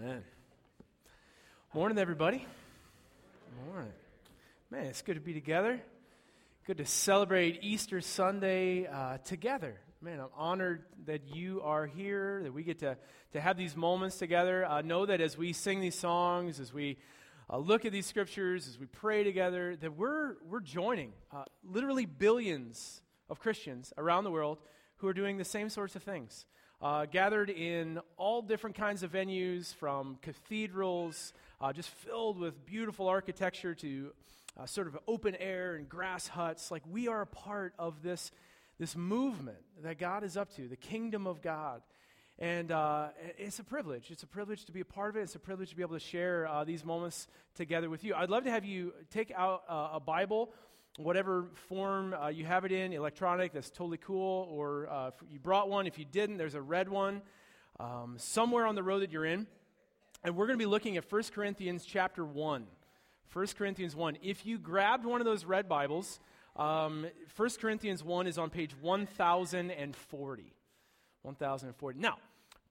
Amen. Morning, everybody. Morning. Man, it's good to be together. Good to celebrate Easter Sunday uh, together. Man, I'm honored that you are here, that we get to, to have these moments together. Uh, know that as we sing these songs, as we uh, look at these scriptures, as we pray together, that we're, we're joining uh, literally billions of Christians around the world who are doing the same sorts of things uh, gathered in all different kinds of venues, from cathedrals, uh, just filled with beautiful architecture, to uh, sort of open air and grass huts. Like we are a part of this, this movement that God is up to, the kingdom of God. And uh, it's a privilege. It's a privilege to be a part of it. It's a privilege to be able to share uh, these moments together with you. I'd love to have you take out uh, a Bible whatever form uh, you have it in, electronic, that's totally cool. Or uh, you brought one. If you didn't, there's a red one um, somewhere on the road that you're in. And we're going to be looking at 1 Corinthians chapter 1. 1 Corinthians 1. If you grabbed one of those red Bibles, um, 1 Corinthians 1 is on page 1040. 1040. Now,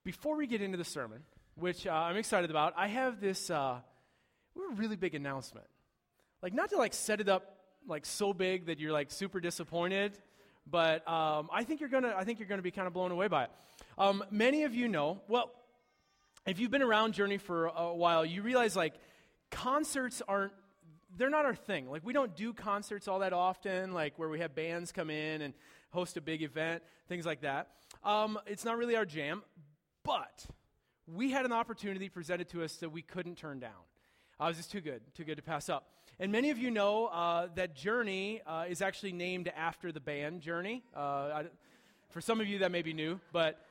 before we get into the sermon, which uh, I'm excited about, I have this uh, really big announcement. Like, not to like set it up like so big that you're like super disappointed, but um, I think you're gonna I think you're gonna be kind of blown away by it. Um, many of you know well, if you've been around Journey for a while, you realize like concerts aren't they're not our thing. Like we don't do concerts all that often, like where we have bands come in and host a big event, things like that. Um, it's not really our jam, but we had an opportunity presented to us that we couldn't turn down. Uh, it was just too good, too good to pass up. And many of you know uh, that Journey uh, is actually named after the band Journey. Uh, I, for some of you, that may be new, but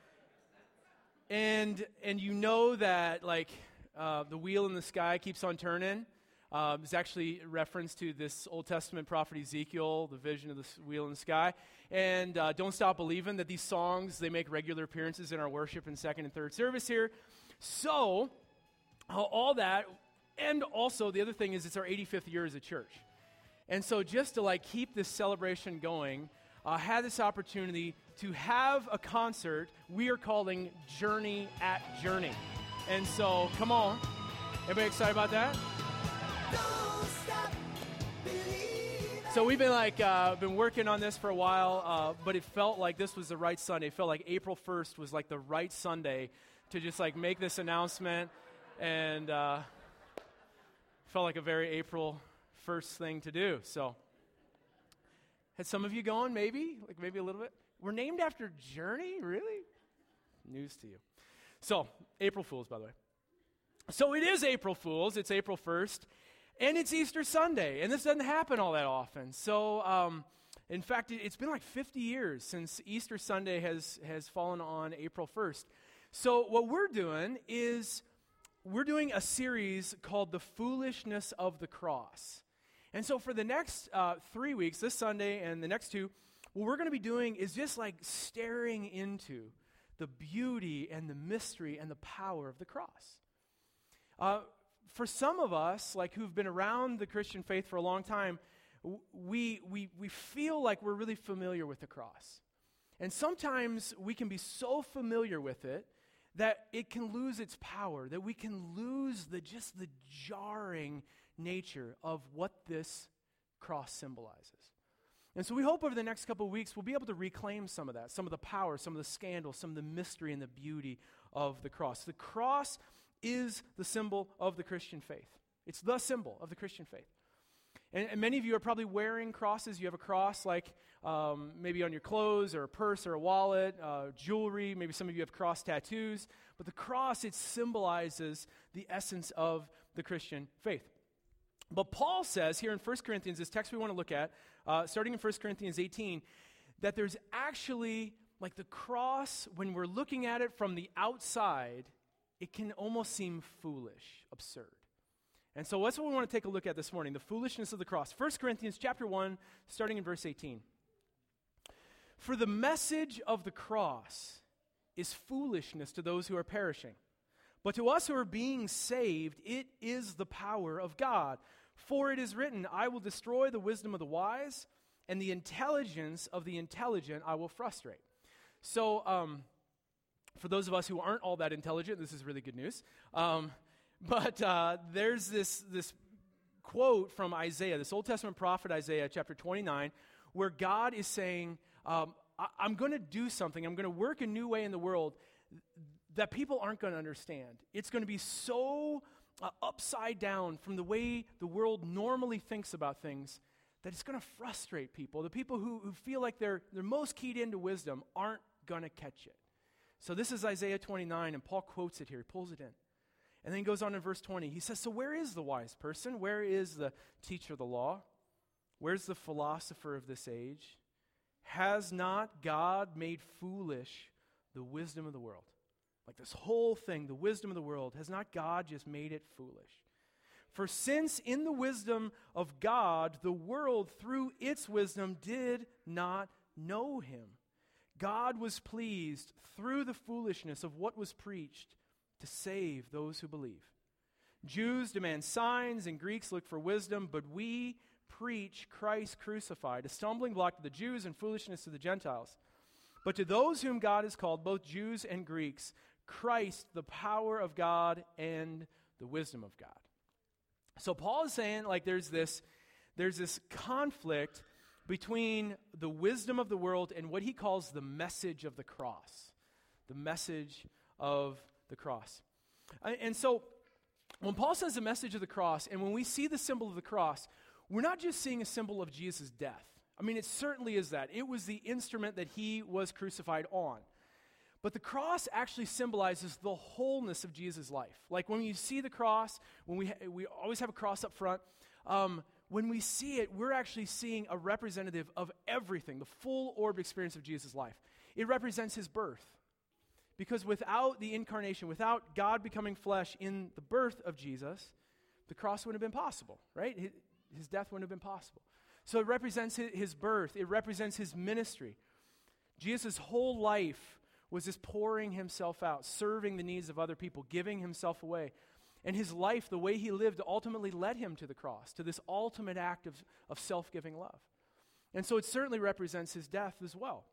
and and you know that like uh, the wheel in the sky keeps on turning. Um, is actually a reference to this Old Testament prophet Ezekiel, the vision of the wheel in the sky. And uh, don't stop believing that these songs they make regular appearances in our worship in second and third service here. So all that and also, the other thing is, it's our 85th year as a church. And so, just to like keep this celebration going, I uh, had this opportunity to have a concert we are calling Journey at Journey. And so, come on. Everybody excited about that? So we've been like uh, been working on this for a while, uh, but it felt like this was the right Sunday. It felt like April 1st was like the right Sunday to just like make this announcement, and uh, felt like a very April 1st thing to do. So, had some of you going, maybe? Like maybe a little bit? We're named after Journey? Really? News to you. So, April Fools, by the way. So, it is April Fools. It's April 1st. And it's Easter Sunday. And this doesn't happen all that often. So, um, in fact, it's been like 50 years since Easter Sunday has, has fallen on April 1st. So, what we're doing is we're doing a series called The Foolishness of the Cross. And so, for the next uh, three weeks, this Sunday and the next two, what we're going to be doing is just like staring into the beauty and the mystery and the power of the cross. Uh, for some of us, like who've been around the Christian faith for a long time, we, we, we feel like we're really familiar with the cross. And sometimes we can be so familiar with it that it can lose its power, that we can lose the just the jarring nature of what this cross symbolizes. And so we hope over the next couple of weeks we'll be able to reclaim some of that, some of the power, some of the scandal, some of the mystery and the beauty of the cross. The cross is the symbol of the Christian faith. It's the symbol of the Christian faith. And, and, many of you are probably wearing crosses. You have a cross, like um, maybe on your clothes or a purse or a wallet, uh, jewelry. Maybe some of you have cross tattoos. But the cross, it symbolizes the essence of the Christian faith. But Paul says here in 1 Corinthians, this text we want to look at, uh, starting in 1 Corinthians 18, that there's actually, like the cross, when we're looking at it from the outside, it can almost seem foolish, absurd. And so that's what we want to take a look at this morning the foolishness of the cross. 1 Corinthians chapter 1, starting in verse 18. For the message of the cross is foolishness to those who are perishing. But to us who are being saved, it is the power of God. For it is written, I will destroy the wisdom of the wise, and the intelligence of the intelligent I will frustrate. So, um, For those of us who aren't all that intelligent, this is really good news. Um, but uh, there's this, this quote from Isaiah, this Old Testament prophet Isaiah, chapter 29, where God is saying, um, I- I'm going to do something. I'm going to work a new way in the world that people aren't going to understand. It's going to be so uh, upside down from the way the world normally thinks about things that it's going to frustrate people. The people who, who feel like they're, they're most keyed into wisdom aren't going to catch it. So this is Isaiah 29, and Paul quotes it here. He pulls it in. And then he goes on in verse 20. He says, So where is the wise person? Where is the teacher of the law? Where's the philosopher of this age? Has not God made foolish the wisdom of the world? Like this whole thing, the wisdom of the world, has not God just made it foolish? For since in the wisdom of God, the world through its wisdom did not know him, God was pleased through the foolishness of what was preached to save those who believe. Jews demand signs and Greeks look for wisdom, but we preach Christ crucified, a stumbling block to the Jews and foolishness to the Gentiles. But to those whom God has called, both Jews and Greeks, Christ, the power of God and the wisdom of God. So Paul is saying like there's this there's this conflict between the wisdom of the world and what he calls the message of the cross. The message of the cross. And so when Paul says the message of the cross and when we see the symbol of the cross, we're not just seeing a symbol of Jesus' death. I mean, it certainly is that. It was the instrument that he was crucified on. But the cross actually symbolizes the wholeness of Jesus' life. Like when you see the cross, when we, ha- we always have a cross up front, um, when we see it, we're actually seeing a representative of everything, the full orb experience of Jesus' life. It represents his birth. Because without the incarnation, without God becoming flesh in the birth of Jesus, the cross wouldn't have been possible, right? His, death wouldn't have been possible. So it represents his, his birth, it represents his ministry. Jesus' whole life was just pouring himself out, serving the needs of other people, giving himself away. And his life, the way he lived, ultimately led him to the cross, to this ultimate act of, of self giving love. And so it certainly represents his death as well.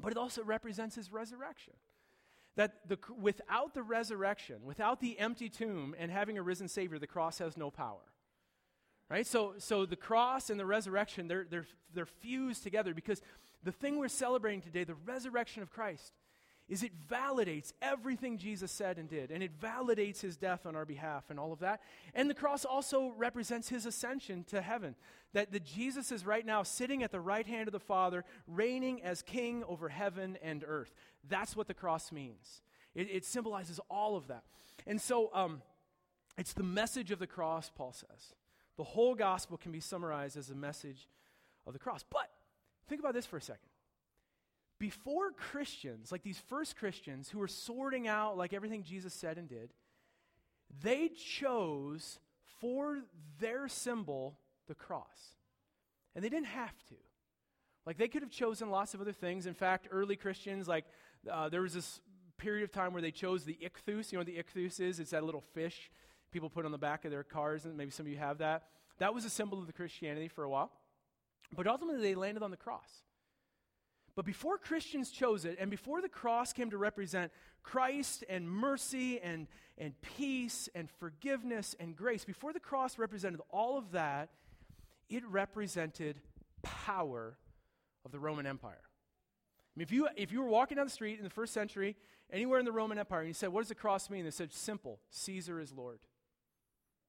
But it also represents his resurrection. That the, without the resurrection, without the empty tomb and having a risen Savior, the cross has no power. Right? So, so the cross and the resurrection, they're, they're, they're fused together because the thing we're celebrating today, the resurrection of Christ, is it validates everything Jesus said and did, and it validates his death on our behalf and all of that. And the cross also represents his ascension to heaven. That the Jesus is right now sitting at the right hand of the Father, reigning as king over heaven and earth. That's what the cross means. It, it symbolizes all of that. And so um, it's the message of the cross, Paul says. The whole gospel can be summarized as a message of the cross. But think about this for a second before Christians, like these first Christians who were sorting out like everything Jesus said and did, they chose for their symbol the cross. And they didn't have to. Like they could have chosen lots of other things. In fact, early Christians, like uh, there was this period of time where they chose the ichthus. You know what the ichthus is? It's that little fish people put on the back of their cars, and maybe some of you have that. That was a symbol of the Christianity for a while. But ultimately, they landed on the cross. But before Christians chose it, and before the cross came to represent Christ and mercy and, and peace and forgiveness and grace, before the cross represented all of that, it represented power of the Roman Empire. I mean, if you, if you were walking down the street in the first century, anywhere in the Roman Empire, and you said, What does the cross mean? They said, Simple Caesar is Lord.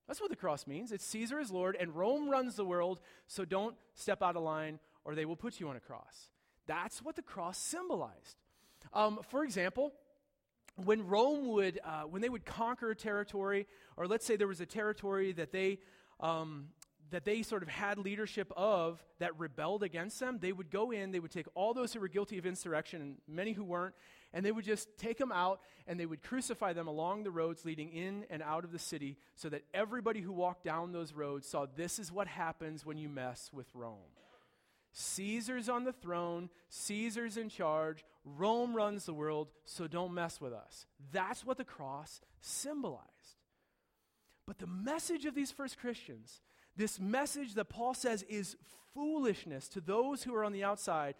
That's what the cross means. It's Caesar is Lord, and Rome runs the world, so don't step out of line or they will put you on a cross. That's what the cross symbolized. Um, for example, when Rome would, uh, when they would conquer a territory, or let's say there was a territory that they, um, that they sort of had leadership of that rebelled against them, they would go in, they would take all those who were guilty of insurrection, and many who weren't, and they would just take them out and they would crucify them along the roads leading in and out of the city so that everybody who walked down those roads saw this is what happens when you mess with Rome. Caesar's on the throne, Caesar's in charge, Rome runs the world, so don't mess with us. That's what the cross symbolized. But the message of these first Christians, this message that Paul says is foolishness to those who are on the outside,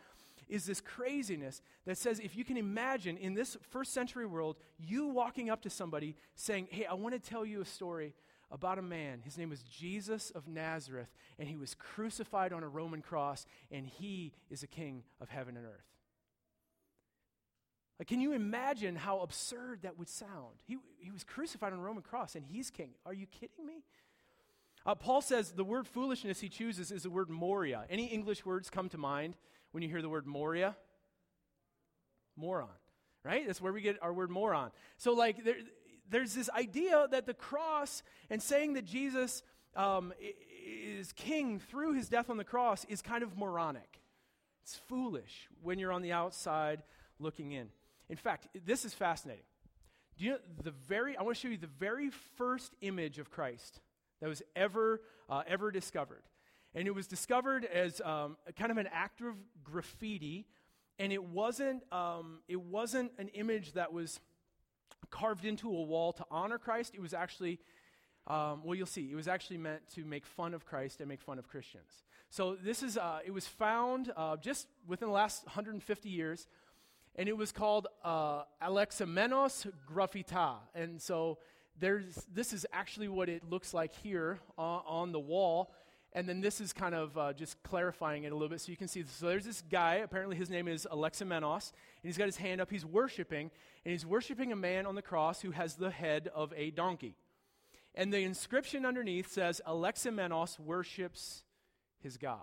is this craziness that says if you can imagine in this first century world, you walking up to somebody saying, Hey, I want to tell you a story about a man. His name was Jesus of Nazareth, and he was crucified on a Roman cross, and he is a king of heaven and earth. Like, can you imagine how absurd that would sound? He, he was crucified on a Roman cross, and he's king. Are you kidding me? Uh, Paul says the word foolishness he chooses is the word moria. Any English words come to mind when you hear the word moria? Moron, right? That's where we get our word moron. So, like, there, there's this idea that the cross and saying that Jesus um, is king through his death on the cross is kind of moronic. It's foolish when you're on the outside looking in. In fact, this is fascinating. Do you know the very? I want to show you the very first image of Christ that was ever uh, ever discovered, and it was discovered as um, kind of an act of graffiti, and it wasn't um, it wasn't an image that was carved into a wall to honor Christ. It was actually um, well, you'll see. It was actually meant to make fun of Christ and make fun of Christians. So this is, uh, it was found uh, just within the last 150 years and it was called uh, Alexamenos Graffita. And so there's, this is actually what it looks like here uh, on the wall. And then this is kind of uh, just clarifying it a little bit so you can see. So there's this guy, apparently his name is Alexamenos, and he's got his hand up. He's worshiping, and he's worshiping a man on the cross who has the head of a donkey. And the inscription underneath says, Alexamenos worships his God.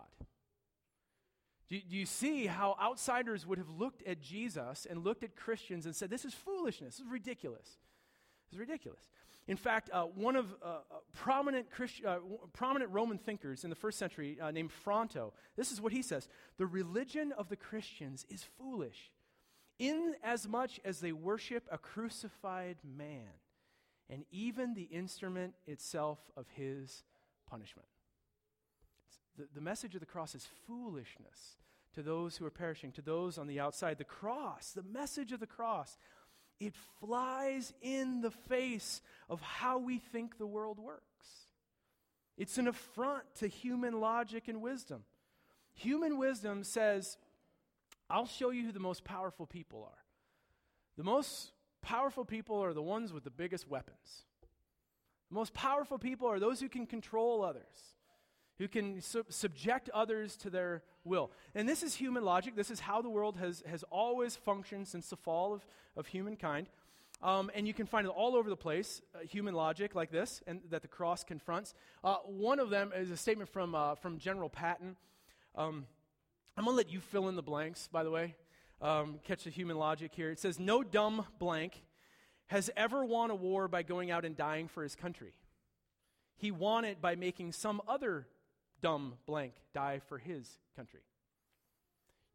Do, do you see how outsiders would have looked at Jesus and looked at Christians and said, This is foolishness, this is ridiculous? This is ridiculous. In fact, uh, one of uh, uh prominent, uh, prominent Roman thinkers in the first century, uh, named Fronto, this is what he says The religion of the Christians is foolish, in as much as they worship a crucified man, and even the instrument itself of his punishment. The, the message of the cross is foolishness to those who are perishing, to those on the outside. The cross, the message of the cross, it flies in the face of how we think the world works. It's an affront to human logic and wisdom. Human wisdom says, I'll show you who the most powerful people are. The most powerful people are the ones with the biggest weapons. The most powerful people are those who can control others who can subject others to their will. And this is human logic. This is how the world has, has always functioned since the fall of, of humankind. Um, and you can find it all over the place, uh, human logic like this, and that the cross confronts. Uh, one of them is a statement from, uh, from General Patton. Um, I'm going to let you fill in the blanks, by the way. Um, catch the human logic here. It says, No dumb blank has ever won a war by going out and dying for his country. He won it by making some other dumb blank die for his country.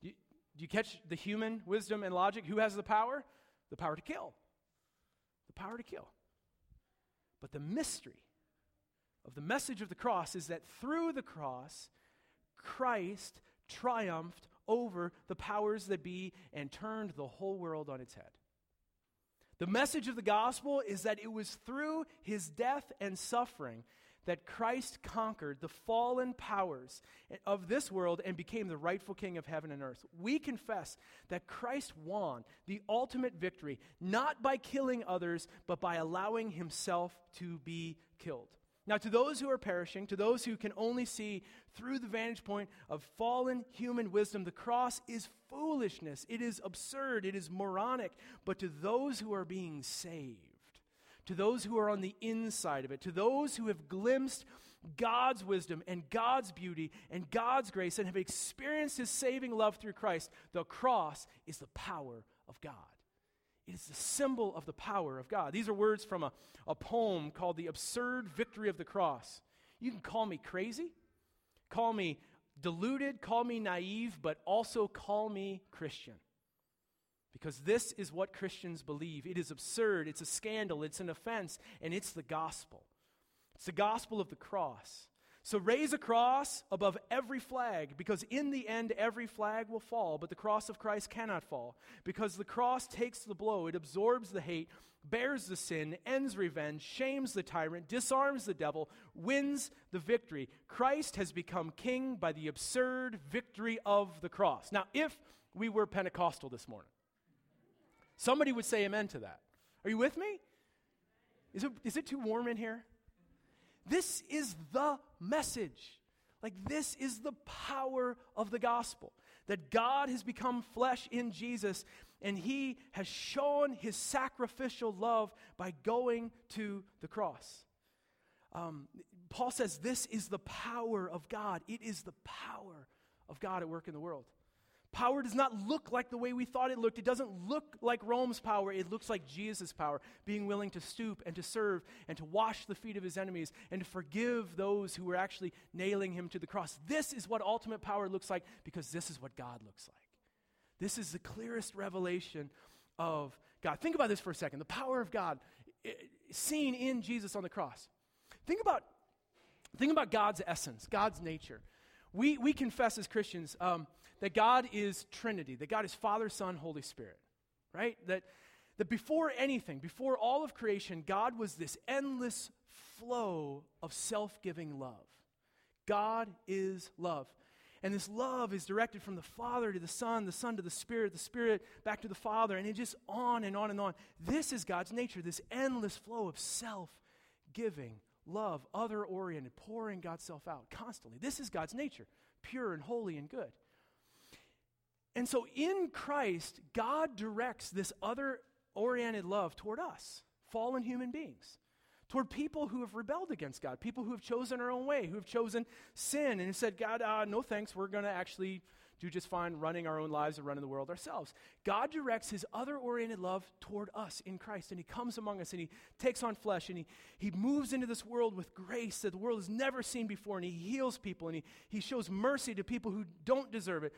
Do you, do you catch the human wisdom and logic? Who has the power? The power to kill. The power to kill. But the mystery of the message of the cross is that through the cross, Christ triumphed over the powers that be and turned the whole world on its head. The message of the gospel is that it was through his death and suffering that Christ conquered the fallen powers of this world and became the rightful king of heaven and earth. We confess that Christ won the ultimate victory, not by killing others, but by allowing himself to be killed. Now, to those who are perishing, to those who can only see through the vantage point of fallen human wisdom, the cross is foolishness. It is absurd. It is moronic. But to those who are being saved, to those who are on the inside of it, to those who have glimpsed God's wisdom and God's beauty and God's grace and have experienced his saving love through Christ, the cross is the power of God. It is the symbol of the power of God. These are words from a, a poem called The Absurd Victory of the Cross. You can call me crazy, call me deluded, call me naive, but also call me Christian. Because this is what Christians believe. It is absurd, it's a scandal, it's an offense, and it's the gospel. It's the gospel of the cross. So raise a cross above every flag, because in the end, every flag will fall, but the cross of Christ cannot fall. Because the cross takes the blow, it absorbs the hate, bears the sin, ends revenge, shames the tyrant, disarms the devil, wins the victory. Christ has become king by the absurd victory of the cross. Now, if we were Pentecostal this morning. Somebody would say amen to that. Are you with me? Is it, is it too warm in here? This is the message. Like, this is the power of the gospel that God has become flesh in Jesus and he has shown his sacrificial love by going to the cross. Um, Paul says this is the power of God. It is the power of God at work in the world. Power does not look like the way we thought it looked. It doesn't look like Rome's power. It looks like Jesus' power, being willing to stoop and to serve and to wash the feet of his enemies and to forgive those who were actually nailing him to the cross. This is what ultimate power looks like because this is what God looks like. This is the clearest revelation of God. Think about this for a second the power of God eh, seen in Jesus on the cross. Think about, think about God's essence, God's nature. We, we confess as Christians um, that God is Trinity, that God is Father, Son, Holy Spirit, right? That, that before anything, before all of creation, God was this endless flow of self giving love. God is love. And this love is directed from the Father to the Son, the Son to the Spirit, the Spirit back to the Father, and it just on and on and on. This is God's nature, this endless flow of self giving, love, other oriented, pouring God's self out constantly. This is God's nature, pure and holy and good. And so in Christ, God directs this other oriented love toward us, fallen human beings toward people who have rebelled against God, people who have chosen our own way, who have chosen sin and said, God, uh, no thanks, we're going to actually do just fine running our own lives and running the world ourselves. God directs his other oriented love toward us in Christ, and he comes among us and he takes on flesh and he, he moves into this world with grace that the world has never seen before, and he heals people and he, he shows mercy to people who don't deserve it.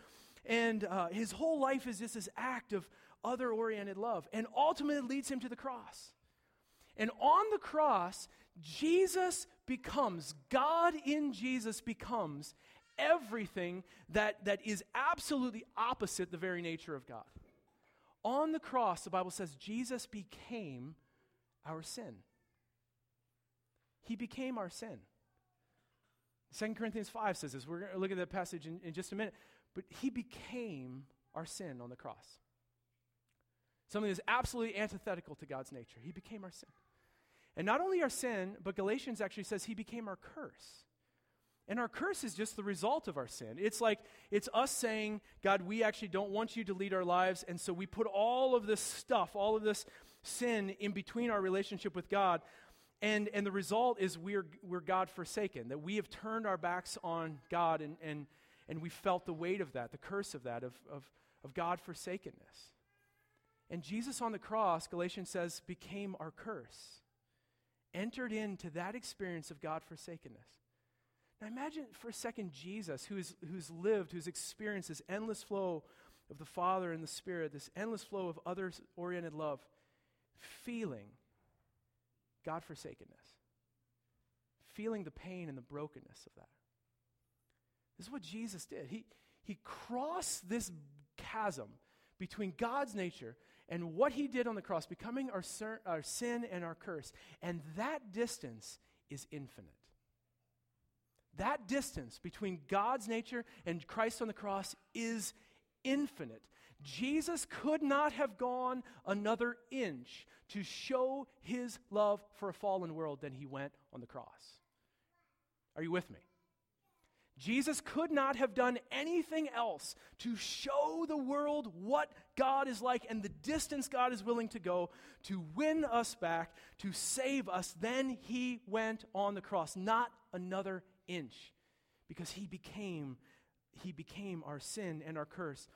And uh, his whole life is just this act of other oriented love, and ultimately leads him to the cross. And on the cross, Jesus becomes, God in Jesus becomes everything that, that is absolutely opposite the very nature of God. On the cross, the Bible says Jesus became our sin. He became our sin. 2 Corinthians 5 says this. We're going to look at that passage in, in just a minute. But he became our sin on the cross. Something that's absolutely antithetical to God's nature. He became our sin. And not only our sin, but Galatians actually says he became our curse. And our curse is just the result of our sin. It's like, it's us saying, God, we actually don't want you to lead our lives. And so we put all of this stuff, all of this sin in between our relationship with God. And, and the result is we're, we're God forsaken, that we have turned our backs on God and, and, and we felt the weight of that, the curse of that, of, of, of God forsakenness. And Jesus on the cross, Galatians says, became our curse entered into that experience of God forsakenness. Now imagine for a second Jesus, who's, who's lived, who's experienced this endless flow of the Father and the Spirit, this endless flow of others oriented love, feeling God forsakenness, feeling the pain and the brokenness of that. This is what Jesus did. He, he crossed this chasm between God's nature and what he did on the cross, becoming our, our sin and our curse. And that distance is infinite. That distance between God's nature and Christ on the cross is infinite. Jesus could not have gone another inch to show his love for a fallen world than he went on the cross. Are you with me? Jesus could not have done anything else to show the world what God is like and the distance God is willing to go to win us back, to save us. Then he went on the cross, not another inch, because he became he became our sin and our curse.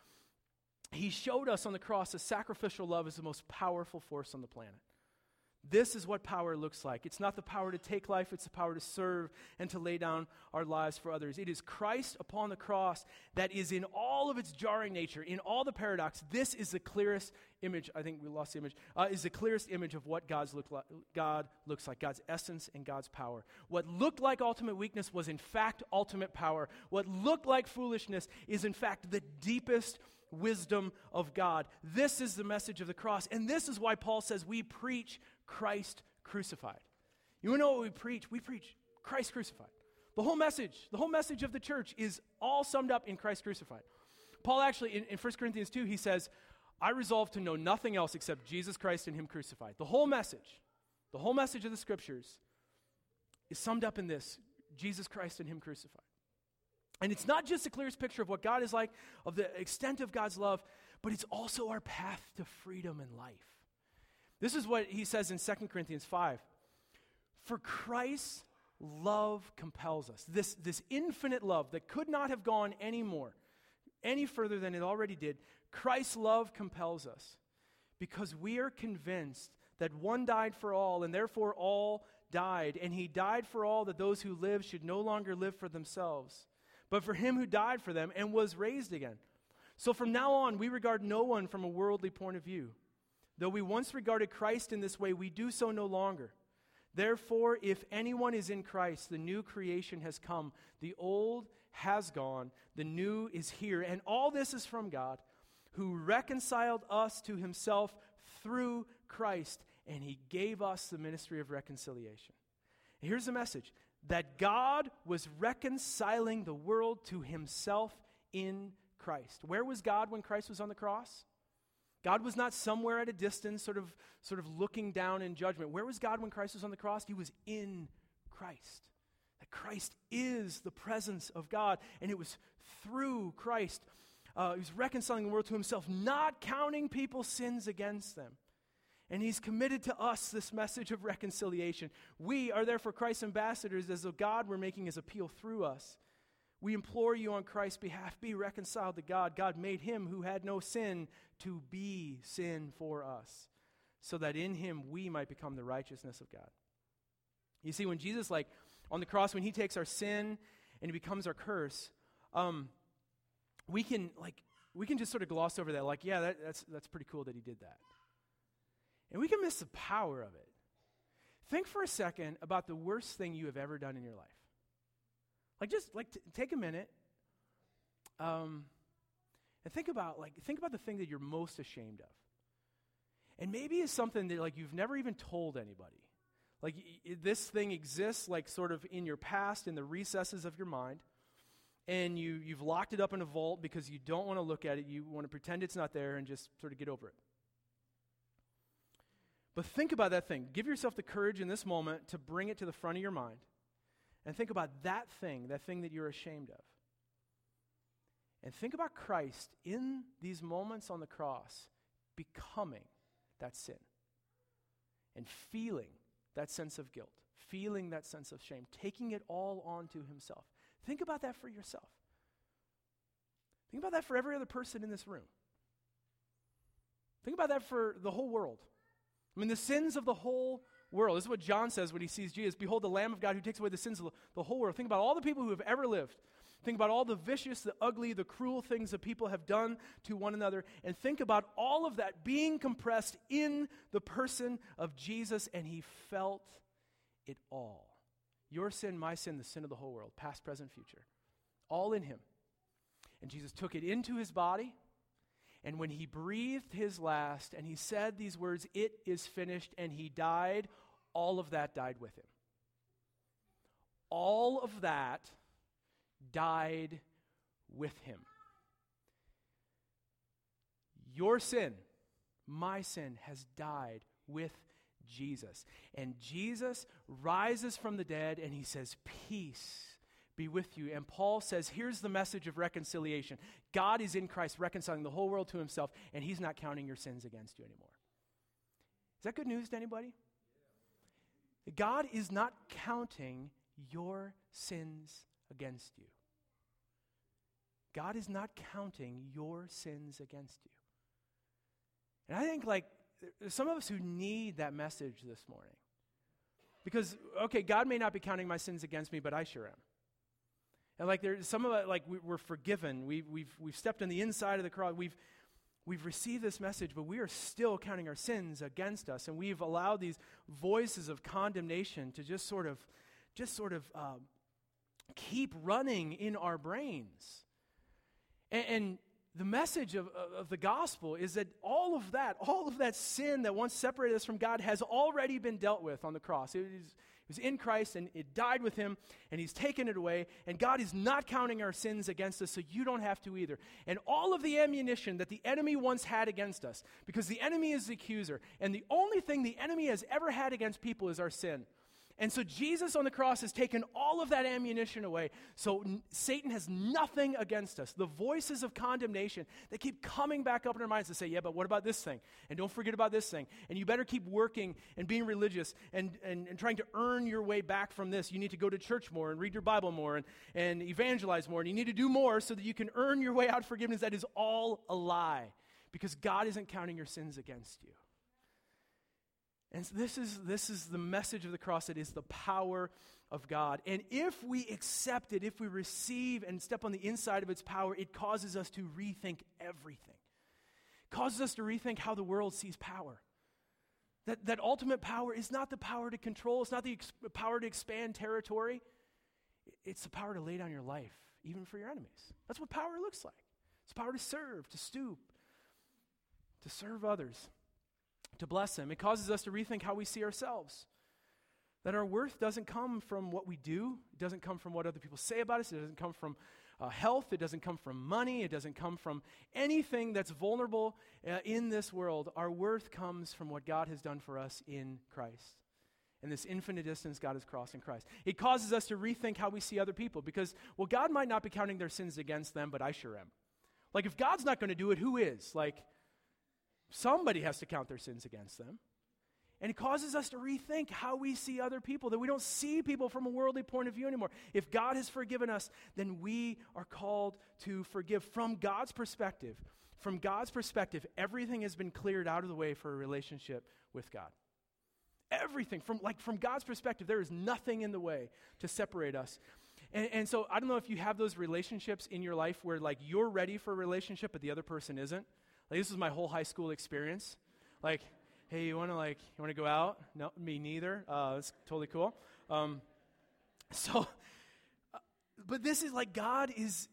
He showed us on the cross that sacrificial love is the most powerful force on the planet. This is what power looks like. It's not the power to take life, it's the power to serve and to lay down our lives for others. It is Christ upon the cross that is in all of its jarring nature, in all the paradox. This is the clearest image, I think we lost the image, uh, is the clearest image of what God's look like, God looks like, God's essence and God's power. What looked like ultimate weakness was in fact ultimate power. What looked like foolishness is in fact the deepest wisdom of God. This is the message of the cross. And this is why Paul says we preach Christ crucified. You know what we preach? We preach Christ crucified. The whole message, the whole message of the church is all summed up in Christ crucified. Paul actually, in, in 1 Corinthians 2, he says, I resolve to know nothing else except Jesus Christ and Him crucified. The whole message, the whole message of the scriptures is summed up in this Jesus Christ and Him crucified. And it's not just the clearest picture of what God is like, of the extent of God's love, but it's also our path to freedom and life. This is what he says in 2 Corinthians 5. For Christ's love compels us. This, this infinite love that could not have gone any more, any further than it already did, Christ's love compels us because we are convinced that one died for all, and therefore all died. And he died for all that those who live should no longer live for themselves, but for him who died for them and was raised again. So from now on, we regard no one from a worldly point of view. Though we once regarded Christ in this way, we do so no longer. Therefore, if anyone is in Christ, the new creation has come. The old has gone, the new is here. And all this is from God who reconciled us to himself through Christ, and he gave us the ministry of reconciliation. Here's the message that God was reconciling the world to himself in Christ. Where was God when Christ was on the cross? God was not somewhere at a distance, sort of, sort of looking down in judgment. Where was God when Christ was on the cross? He was in Christ. That Christ is the presence of God, and it was through Christ uh, was reconciling the world to himself, not counting people's sins against them. And he's committed to us this message of reconciliation. We are therefore Christ's ambassadors, as though God were making his appeal through us. We implore you on Christ's behalf, be reconciled to God. God made him who had no sin to be sin for us, so that in him we might become the righteousness of God. You see, when Jesus, like on the cross, when he takes our sin and he becomes our curse, um, we can like we can just sort of gloss over that like yeah that, that's that's pretty cool that he did that and we can miss the power of it think for a second about the worst thing you have ever done in your life like just like t- take a minute um, and think about like think about the thing that you're most ashamed of and maybe it's something that like you've never even told anybody like y- this thing exists like sort of in your past in the recesses of your mind and you, you've locked it up in a vault because you don't want to look at it. You want to pretend it's not there and just sort of get over it. But think about that thing. Give yourself the courage in this moment to bring it to the front of your mind and think about that thing, that thing that you're ashamed of. And think about Christ in these moments on the cross becoming that sin and feeling that sense of guilt, feeling that sense of shame, taking it all onto himself. Think about that for yourself. Think about that for every other person in this room. Think about that for the whole world. I mean, the sins of the whole world. This is what John says when he sees Jesus. Behold, the Lamb of God who takes away the sins of the whole world. Think about all the people who have ever lived. Think about all the vicious, the ugly, the cruel things that people have done to one another. And think about all of that being compressed in the person of Jesus, and he felt it all. Your sin, my sin, the sin of the whole world, past, present, future. All in him. And Jesus took it into his body. And when he breathed his last and he said these words, It is finished, and he died, all of that died with him. All of that died with him. Your sin, my sin, has died with Jesus. And Jesus rises from the dead and he says, Peace be with you. And Paul says, Here's the message of reconciliation God is in Christ, reconciling the whole world to himself, and he's not counting your sins against you anymore. Is that good news to anybody? God is not counting your sins against you. God is not counting your sins against you. And I think, like, there's some of us who need that message this morning. Because, okay, God may not be counting my sins against me, but I sure am. And like there's some of it, like we, are forgiven. We, we've, we've stepped on the inside of the cross. We've, we've received this message, but we are still counting our sins against us. And we've allowed these voices of condemnation to just sort of, just sort of um, keep running in our brains. And, and the message of, of the gospel is that all of that, all of that sin that once separated us from God has already been dealt with on the cross. It it was in Christ and it died with him and he's taken it away. And God is not counting our sins against us, so you don't have to either. And all of the ammunition that the enemy once had against us, because the enemy is the accuser, and the only thing the enemy has ever had against people is our sin. And so Jesus on the cross has taken all of that ammunition away. So n- Satan has nothing against us. The voices of condemnation, they keep coming back up in our minds to say, yeah, but what about this thing? And don't forget about this thing. And you better keep working and being religious and, and, and trying to earn your way back from this. You need to go to church more and read your Bible more and, and evangelize more. And you need to do more so that you can earn your way out of forgiveness. That is all a lie because God isn't counting your sins against you. And so this is, this is the message of the cross. It is the power of God. And if we accept it, if we receive and step on the inside of its power, it causes us to rethink everything. It causes us to rethink how the world sees power. That, that ultimate power is not the power to control, it's not the ex- power to expand territory, it's the power to lay down your life, even for your enemies. That's what power looks like. It's power to serve, to stoop, to serve others to bless Him. It causes us to rethink how we see ourselves. That our worth doesn't come from what we do, it doesn't come from what other people say about us, it doesn't come from uh, health, it doesn't come from money, it doesn't come from anything that's vulnerable uh, in this world. Our worth comes from what God has done for us in Christ. And this infinite distance God has crossed in Christ. It causes us to rethink how we see other people because, well, God might not be counting their sins against them, but I sure am. Like, if God's not going to do it, who is? Like, Somebody has to count their sins against them. And it causes us to rethink how we see other people, that we don't see people from a worldly point of view anymore. If God has forgiven us, then we are called to forgive from God's perspective. From God's perspective, everything has been cleared out of the way for a relationship with God. Everything, from like from God's perspective, there is nothing in the way to separate us. And, and so I don't know if you have those relationships in your life where like you're ready for a relationship, but the other person isn't. Like, this was my whole high school experience. Like, hey, you want to like, you want to go out? No, me neither. Uh, it's totally cool. Um, so, uh, but this is like God is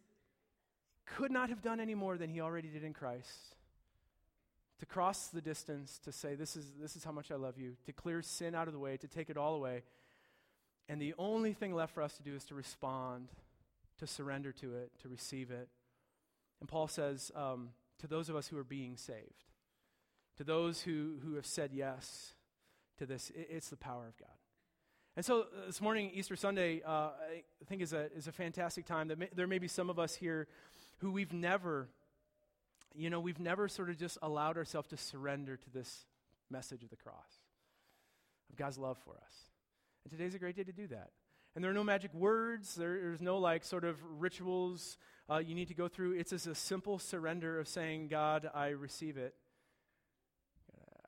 could not have done any more than He already did in Christ. To cross the distance, to say, this is, this is how much I love you, to clear sin out of the way, to take it all away. And the only thing left for us to do is to respond, to surrender to it, to receive it. And Paul says, um, to those of us who are being saved, to those who, who have said yes to this. It, it's the power of God. And so uh, this morning, Easter Sunday, uh, I think is a, is a fantastic time. That may, there may be some of us here who we've never, you know, we've never sort of just allowed ourselves to surrender to this message of the cross, of God's love for us. And today's a great day to do that. And there are no magic words, there's no like sort of rituals uh, you need to go through. It's just a simple surrender of saying, God, I receive it.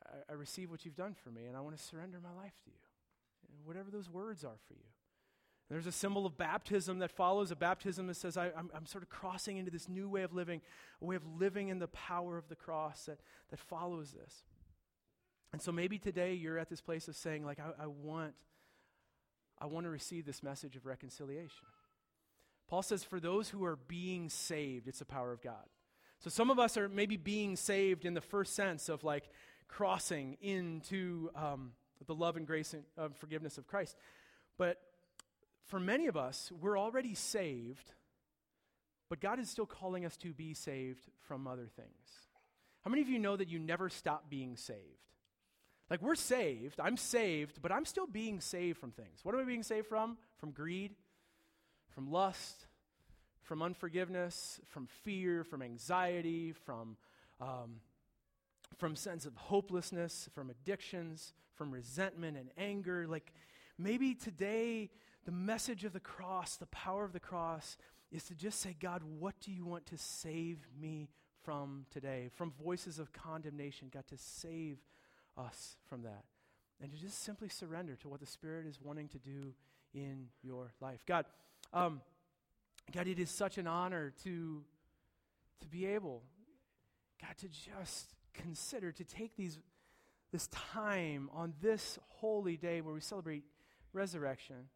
I, I receive what you've done for me, and I want to surrender my life to you. Whatever those words are for you. There's a symbol of baptism that follows a baptism that says, I, am I'm sort of crossing into this new way of living, a way of living in the power of the cross that, that follows this. And so maybe today you're at this place of saying, like, I, I want I want to receive this message of reconciliation. Paul says, for those who are being saved, it's the power of God. So some of us are maybe being saved in the first sense of like crossing into um, the love and grace and uh, forgiveness of Christ. But for many of us, we're already saved, but God is still calling us to be saved from other things. How many of you know that you never stop being saved? Like, we're saved. I'm saved, but I'm still being saved from things. What am I being saved from? From greed, from lust, from unforgiveness, from fear, from anxiety, from, um, from sense of hopelessness, from addictions, from resentment and anger. Like, maybe today, the message of the cross, the power of the cross, is to just say, God, what do you want to save me from today? From voices of condemnation, God, to save us from that. And to just simply surrender to what the Spirit is wanting to do in your life. God, um, God, it is such an honor to, to be able, God, to just consider, to take these, this time on this holy day where we celebrate resurrection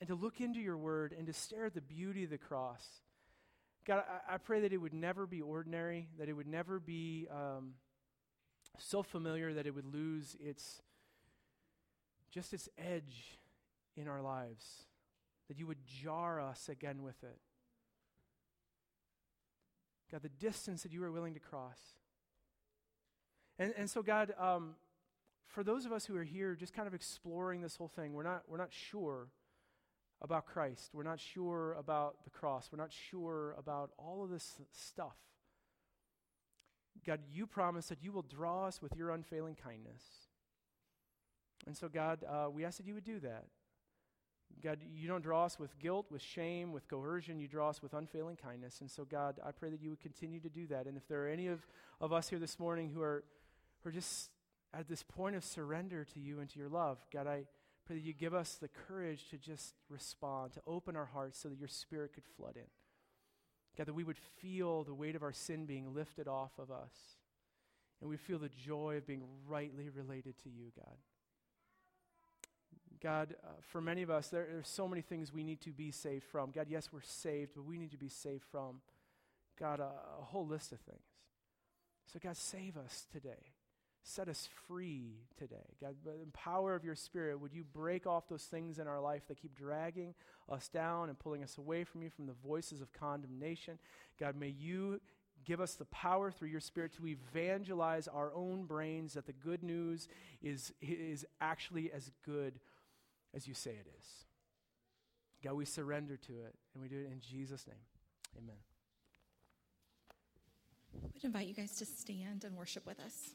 and to look into your word and to stare at the beauty of the cross. God, I, I pray that it would never be ordinary, that it would never be um, so familiar that it would lose its just its edge in our lives, that you would jar us again with it. God, the distance that you are willing to cross. And, and so, God, um, for those of us who are here just kind of exploring this whole thing, we're not, we're not sure about Christ. We're not sure about the cross. We're not sure about all of this stuff. God, you promise that you will draw us with your unfailing kindness. And so, God, uh, we ask that you would do that. God, you don't draw us with guilt, with shame, with coercion. You draw us with unfailing kindness. And so, God, I pray that you would continue to do that. And if there are any of, of us here this morning who are, who are just at this point of surrender to you and to your love, God, I pray that you give us the courage to just respond, to open our hearts so that your spirit could flood in. God, that we would feel the weight of our sin being lifted off of us. And we feel the joy of being rightly related to you, God. God, uh, for many of us, there, are so many things we need to be saved from. God, yes, we're saved, but we need to be saved from, God, a whole list of things. So, God, save us today. Set us free today. God, by the power of your Spirit, would you break off those things in our life that keep dragging us down and pulling us away from you, from the voices of condemnation? God, may you give us the power through your Spirit to evangelize our own brains that the good news is, is actually as good as you say it is. God, we surrender to it, and we do it in Jesus' name. Amen. Would invite you guys to stand and worship with us.